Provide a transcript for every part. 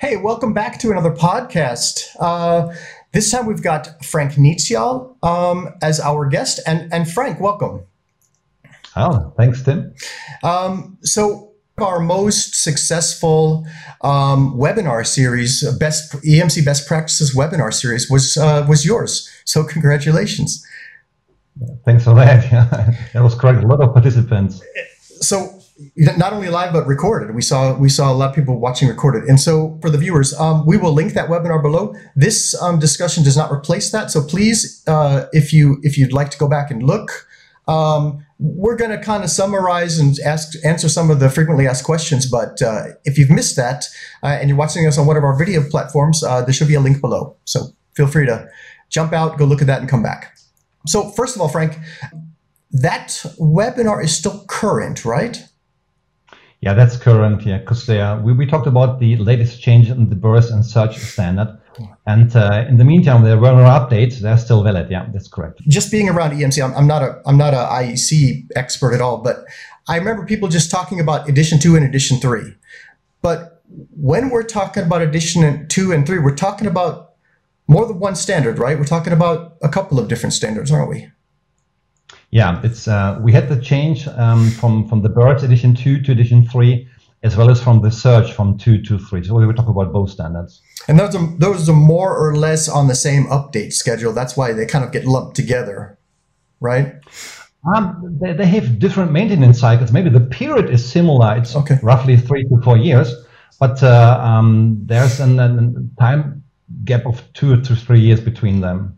Hey, welcome back to another podcast. Uh, this time we've got Frank Niechial um, as our guest. And, and Frank, welcome. Oh, thanks, Tim. Um, so, our most successful um, webinar series, best EMC best practices webinar series, was uh, was yours. So, congratulations. Thanks for that. that was quite A lot of participants. So, not only live but recorded. We saw we saw a lot of people watching recorded. And so for the viewers, um, we will link that webinar below. This um, discussion does not replace that. So please, uh, if you if you'd like to go back and look, um, we're going to kind of summarize and ask answer some of the frequently asked questions. But uh, if you've missed that uh, and you're watching us on one of our video platforms, uh, there should be a link below. So feel free to jump out, go look at that, and come back. So first of all, Frank, that webinar is still current, right? Yeah, that's current. Yeah, because we, we talked about the latest change in the burst and surge standard. And uh, in the meantime, there were updates. They're still valid. Yeah, that's correct. Just being around EMC, I'm, I'm not a I'm not a IEC expert at all, but I remember people just talking about edition two and edition three. But when we're talking about edition two and three, we're talking about more than one standard, right? We're talking about a couple of different standards, aren't we? Yeah, it's uh, we had the change um, from from the Burst edition two to edition three, as well as from the Surge from two to three. So we were talking about both standards. And those are those are more or less on the same update schedule. That's why they kind of get lumped together, right? Um, they, they have different maintenance cycles. Maybe the period is similar. It's okay. roughly three to four years, but uh, um, there's a time gap of two to three years between them.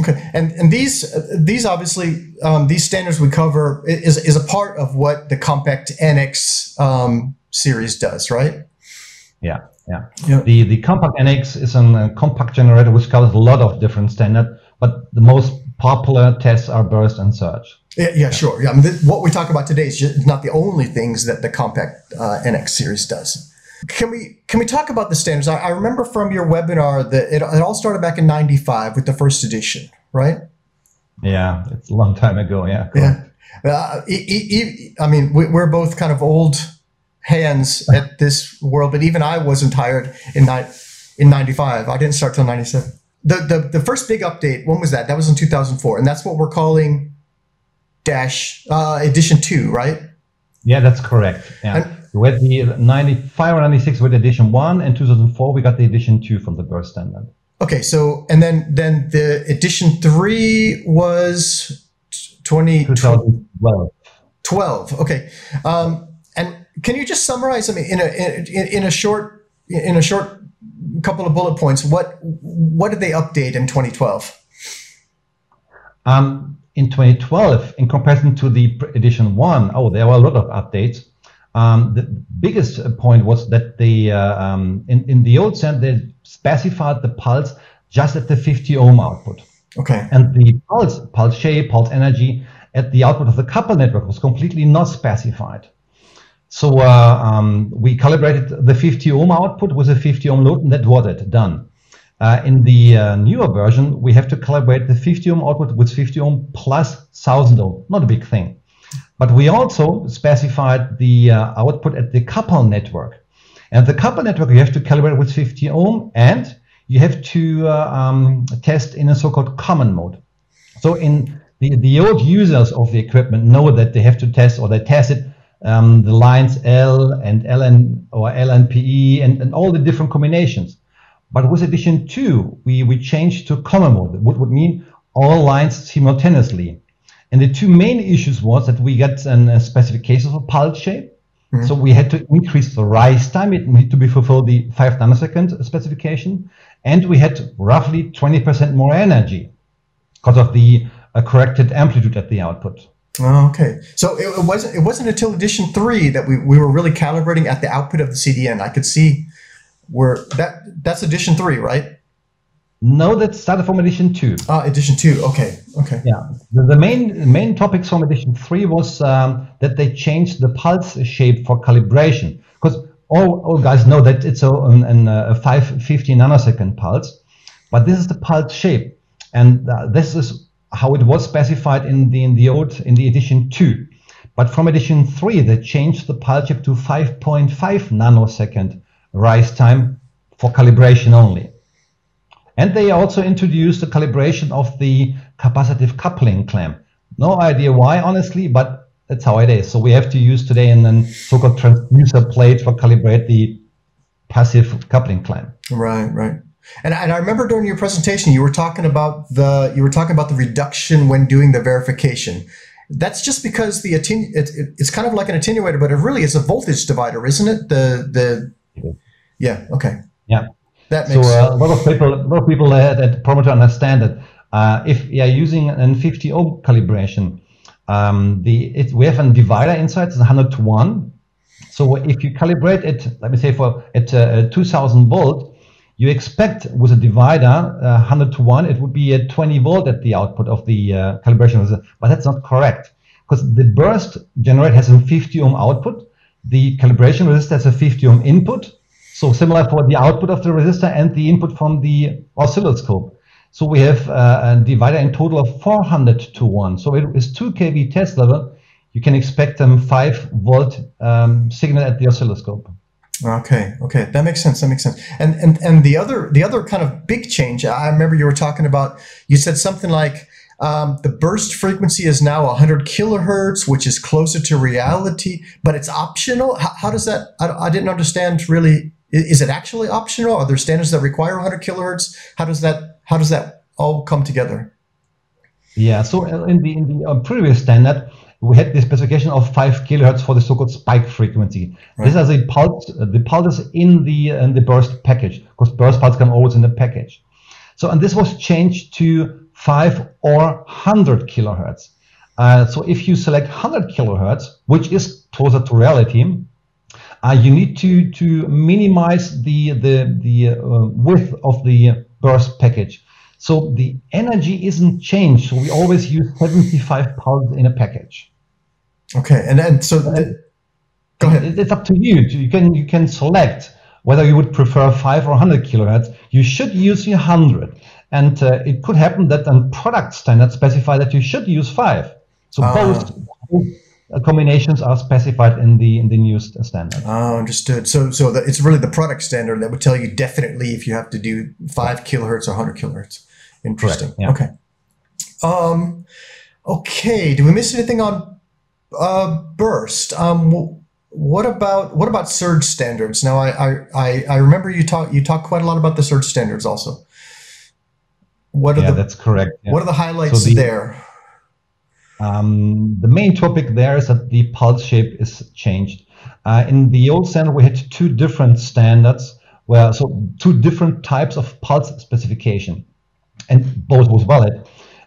Okay, and and these these obviously um, these standards we cover is is a part of what the Compact NX um, series does, right? Yeah, yeah. yeah. The the Compact NX is a uh, compact generator which covers a lot of different standards, but the most popular tests are burst and surge. Yeah, yeah, sure. Yeah, I mean, th- what we talk about today is just not the only things that the Compact uh, NX series does. Can we can we talk about the standards? I, I remember from your webinar that it, it all started back in '95 with the first edition, right? Yeah, it's a long time ago. Yeah. Cool. Yeah. Uh, I mean, we're both kind of old hands at this world, but even I wasn't hired in in '95. I didn't start till '97. The, the the first big update. When was that? That was in 2004, and that's what we're calling dash uh, edition two, right? Yeah, that's correct. Yeah. And, we had the 95 or 96 with edition 1 and 2004 we got the edition 2 from the burst standard. Okay so and then then the edition 3 was 20 2012 12 okay. Um, and can you just summarize i mean in a in, in a short in a short couple of bullet points what what did they update in 2012 um, in 2012 in comparison to the edition 1 oh there were a lot of updates um, the biggest point was that the uh, um, in, in the old set they specified the pulse just at the 50 ohm output. Okay. And the pulse, pulse shape, pulse energy at the output of the couple network was completely not specified. So uh, um, we calibrated the 50 ohm output with a 50 ohm load, and that was it, done. Uh, in the uh, newer version, we have to calibrate the 50 ohm output with 50 ohm plus 1000 ohm, not a big thing. But we also specified the uh, output at the couple network. And the couple network, you have to calibrate with 50 ohm and you have to uh, um, test in a so-called common mode. So in the, the old users of the equipment know that they have to test or they tested um, the lines L and LN or LNPE and, and all the different combinations. But with edition two, we, we changed to common mode, which would mean all lines simultaneously. And the two main issues was that we got a uh, specification for pulse shape. Mm-hmm. So we had to increase the rise time. It needed to be fulfilled the five nanosecond specification. And we had roughly 20% more energy because of the uh, corrected amplitude at the output. Oh, okay. So it, it, wasn't it wasn't until edition three that we, we were really calibrating at the output of the CDN. I could see where that that's edition three, right? No, that started from edition two. Ah, edition two. Okay, okay. Yeah, the, the main main topics from edition three was um, that they changed the pulse shape for calibration because all, all guys know that it's a, an, a 550 nanosecond pulse, but this is the pulse shape, and uh, this is how it was specified in the in the old in the edition two. But from edition three, they changed the pulse shape to 5.5 nanosecond rise time for calibration only. And they also introduced the calibration of the capacitive coupling clamp. No idea why, honestly, but that's how it is. So we have to use today a so-called transducer plate for calibrate the passive coupling clamp. Right, right. And, and I remember during your presentation, you were talking about the you were talking about the reduction when doing the verification. That's just because the attenu- it, it, it's kind of like an attenuator, but it really is a voltage divider, isn't it? The the yeah okay yeah that makes so uh, a lot of people a lot of people uh, that probably understand that uh, if you're using an 50 ohm calibration, um, the it, we have a divider inside, it's 100 to 1. So if you calibrate it, let me say for at uh, 2000 volt, you expect with a divider uh, 100 to 1, it would be a 20 volt at the output of the uh, calibration resistor. but that's not correct because the burst generator has a 50 ohm output, the calibration resistor has a 50 ohm input. So similar for the output of the resistor and the input from the oscilloscope. So we have uh, a divider in total of 400 to 1. So it is 2 kV test level. You can expect a 5 volt um, signal at the oscilloscope. Okay, okay, that makes sense. That makes sense. And and and the other the other kind of big change. I remember you were talking about. You said something like um, the burst frequency is now 100 kilohertz, which is closer to reality, but it's optional. How, how does that? I, I, didn't understand really. Is it actually optional? Are there standards that require 100 kilohertz? How does that how does that all come together? Yeah, so in the in the uh, previous standard, we had the specification of five kilohertz for the so-called spike frequency. Right. This is a pulse, uh, the pulses in the uh, in the burst package, because burst pulses come always in the package. So, and this was changed to five or hundred kilohertz. Uh, so, if you select hundred kilohertz, which is closer to reality, you need to to minimize the the the uh, width of the burst package. So the energy isn't changed. So we always use 75 pulses in a package. Okay, and then so the, go ahead. It's up to you. You can you can select whether you would prefer five or 100 kilohertz. You should use 100, and uh, it could happen that a product standard specify that you should use five. So uh, both combinations are specified in the in the new standard. Oh, understood. So so the, it's really the product standard that would tell you definitely if you have to do five kilohertz or hundred kilohertz. Interesting. yeah. Okay. Um, okay. Do we miss anything on uh, burst? Um, what about what about surge standards? Now, I I, I remember you talk you talk quite a lot about the surge standards also. What are yeah, the, that's correct. Yeah. What are the highlights so the, there? Um, the main topic there is that the pulse shape is changed. Uh, in the old standard, we had two different standards, where so two different types of pulse specification, and both was valid.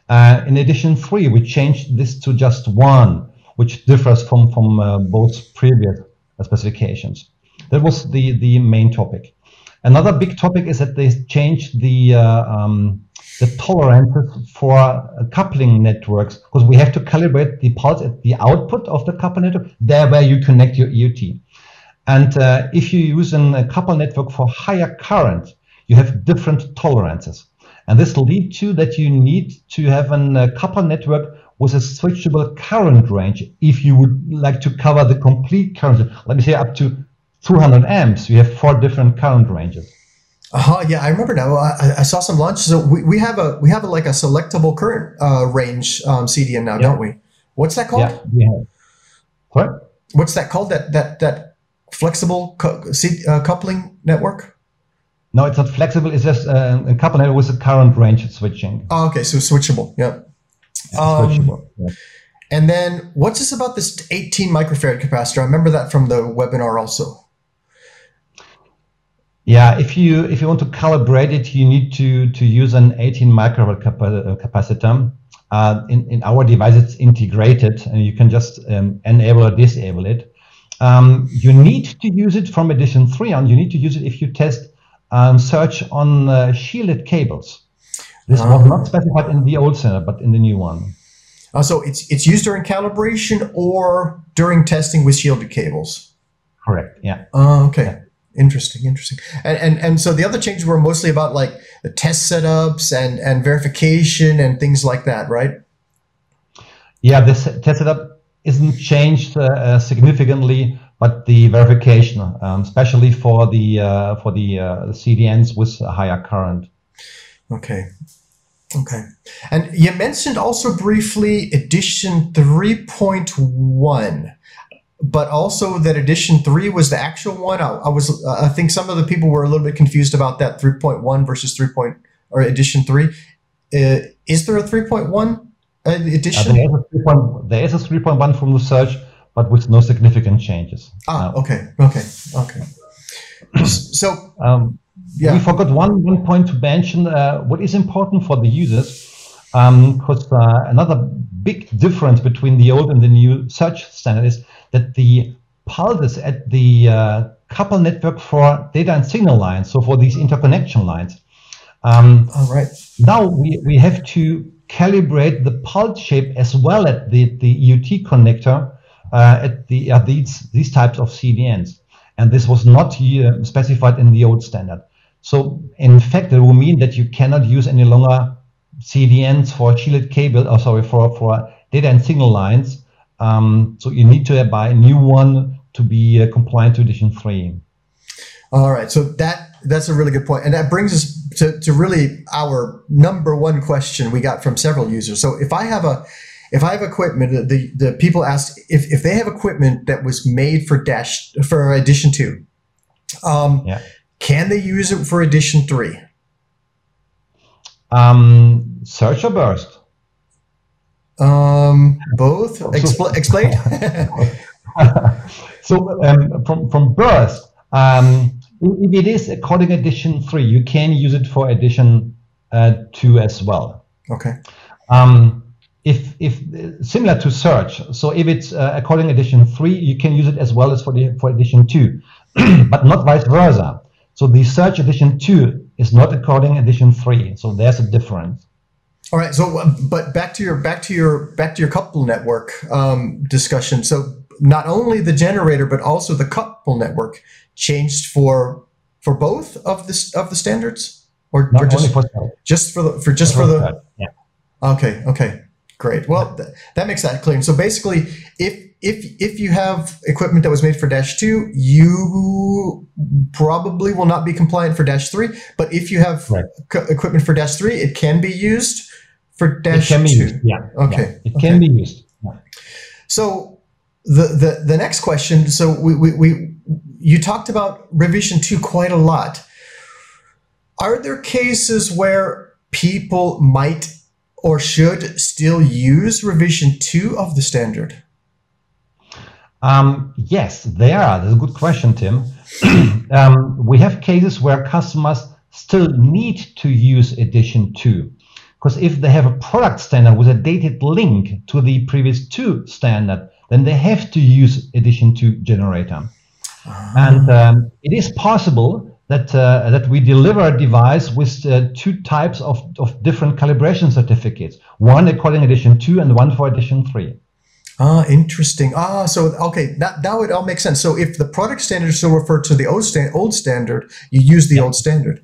Uh, in edition three, we changed this to just one, which differs from from uh, both previous specifications. That was the the main topic. Another big topic is that they changed the uh, um, the tolerances for uh, coupling networks because we have to calibrate the pulse at the output of the couple network, there where you connect your EOT. And uh, if you use an, a couple network for higher current, you have different tolerances. And this leads to that you need to have a uh, couple network with a switchable current range if you would like to cover the complete current. Let me say up to 200 amps, you have four different current ranges. Uh-huh, yeah, I remember now. I, I, saw some launches. So we, we have a we have a, like a selectable current uh, range um, CDN now, yeah. don't we? What's that called? Yeah, yeah. What? What's that called? That that that flexible cu- C, uh, coupling network? No, it's not flexible. It's just uh, a couple network with a current range switching. Oh, okay, so switchable. Yeah. yeah um, switchable. Yeah. And then what's this about this 18 microfarad capacitor? I remember that from the webinar also. Yeah, if you if you want to calibrate it, you need to to use an 18 microfarad uh, capacitor. Uh, in in our device, it's integrated, and you can just um, enable or disable it. Um, you need to use it from edition three on. You need to use it if you test um, surge on uh, shielded cables. This was not specified in the old center, but in the new one. Uh, so it's it's used during calibration or during testing with shielded cables. Correct. Yeah. Uh, okay. Yeah. Interesting, interesting. And, and and so the other changes were mostly about like the test setups and and verification and things like that, right? Yeah, this test setup isn't changed uh, uh, significantly but the verification, um, especially for the uh, for the uh, CDNs with a higher current. Okay. Okay. And you mentioned also briefly edition 3.1, but also that edition 3 was the actual one. I, I was I think some of the people were a little bit confused about that 3.1 versus 3. Point, or edition 3. Uh, is there a 3.1 edition? Uh, there is a 3.1 from the surge, but with no significant changes. Ah, okay. Okay. Okay. So um, yeah. we forgot one, one point to mention uh, what is important for the users because um, uh, another big difference between the old and the new surge standard is that the pulses at the uh, couple network for data and signal lines, so for these interconnection lines. Um, All right. Now we, we have to calibrate the pulse shape as well at the, the EUT connector uh, at the at these these types of CDNs, and this was not uh, specified in the old standard. So in fact, it will mean that you cannot use any longer CDNs for shielded cable, or oh, sorry, for, for data and signal lines. Um, so you need to buy a new one to be uh, compliant to edition three. All right, so that that's a really good point, and that brings us to, to really our number one question we got from several users. So if I have a if I have equipment, the the people asked if, if they have equipment that was made for dash for edition two, um, yeah. Can they use it for edition three? Um, surge or burst? Um, both. Expl- explain. so um, from from burst, um, if it is according edition three, you can use it for edition uh, two as well. Okay. Um, if if similar to surge, so if it's uh, according edition three, you can use it as well as for the for edition two, but not vice versa. So the surge edition two is not according edition three. So there's a difference. All right. So, but back to your back to your back to your couple network um, discussion. So not only the generator, but also the couple network changed for for both of this of the standards, or, or just for just for the for just for the. Yeah. Okay. Okay. Great. Well, th- that makes that clear. So basically, if if if you have equipment that was made for Dash two, you probably will not be compliant for Dash three. But if you have right. equipment for Dash three, it can be used for Dash it can two. Be used. Yeah. Okay. Yeah. It can be used. Yeah. So the, the the next question. So we, we we you talked about revision two quite a lot. Are there cases where people might or should still use revision two of the standard? Um, yes, there are. That's a good question, Tim. um, we have cases where customers still need to use edition 2. Because if they have a product standard with a dated link to the previous 2 standard, then they have to use edition 2 generator. Ah. And um, it is possible that, uh, that we deliver a device with uh, two types of, of different calibration certificates, one according to edition 2 and one for edition 3. Ah, interesting. Ah, so okay, that that would all make sense. So if the product standard still referred to the old, stand, old standard, you use the yeah. old standard.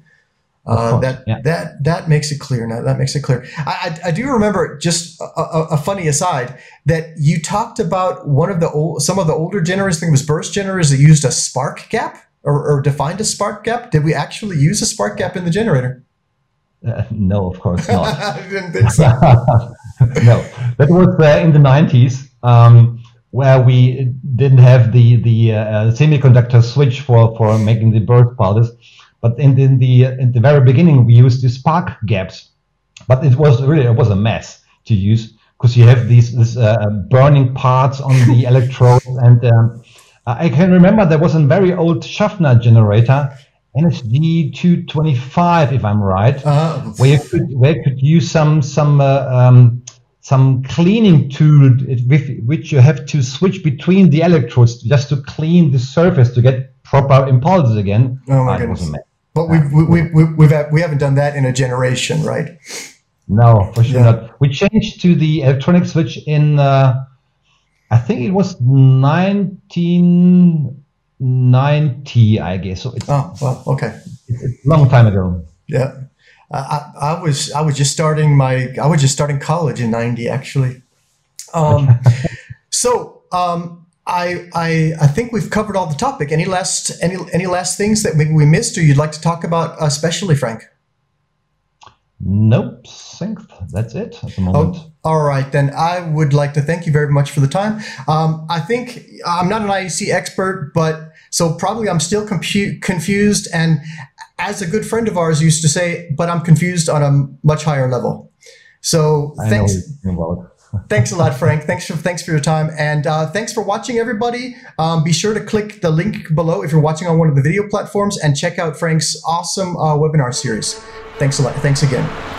Uh, that yeah. that that makes it clear now. That makes it clear. I, I, I do remember just a, a, a, funny aside that you talked about one of the old some of the older generators. I think it was burst generators that used a spark gap or, or defined a spark gap. Did we actually use a spark gap in the generator? Uh, no, of course not. I didn't think so. no, that was uh, in the nineties um, where we didn't have the the uh, semiconductor switch for for making the burst pulses. But in, in the in the very beginning, we used the spark gaps, but it was really it was a mess to use because you have these this, uh, burning parts on the electrodes. And um, I can remember there was a very old Schaffner generator, NSG 225, if I'm right, uh, where you could where you could use some some uh, um, some cleaning tool with which you have to switch between the electrodes just to clean the surface to get proper impulses again. Oh my goodness. But we've, we, we, we, we've, we haven't done that in a generation, right? No, for sure yeah. not. We changed to the electronic switch in, uh, I think it was 1990, I guess. So it's, oh, well, okay. It's a long time ago. Yeah. I, I was I was just starting my I was just starting college in '90 actually. Um, so um, I, I I think we've covered all the topic. Any last any any last things that maybe we missed or you'd like to talk about, especially Frank? Nope, think that's it at the moment. Oh, all right, then I would like to thank you very much for the time. Um, I think I'm not an IEC expert, but so probably I'm still confused. And as a good friend of ours used to say, but I'm confused on a much higher level. So I thanks. thanks a lot, Frank. Thanks for thanks for your time, and uh, thanks for watching, everybody. Um, be sure to click the link below if you're watching on one of the video platforms, and check out Frank's awesome uh, webinar series. Thanks a lot. Thanks again.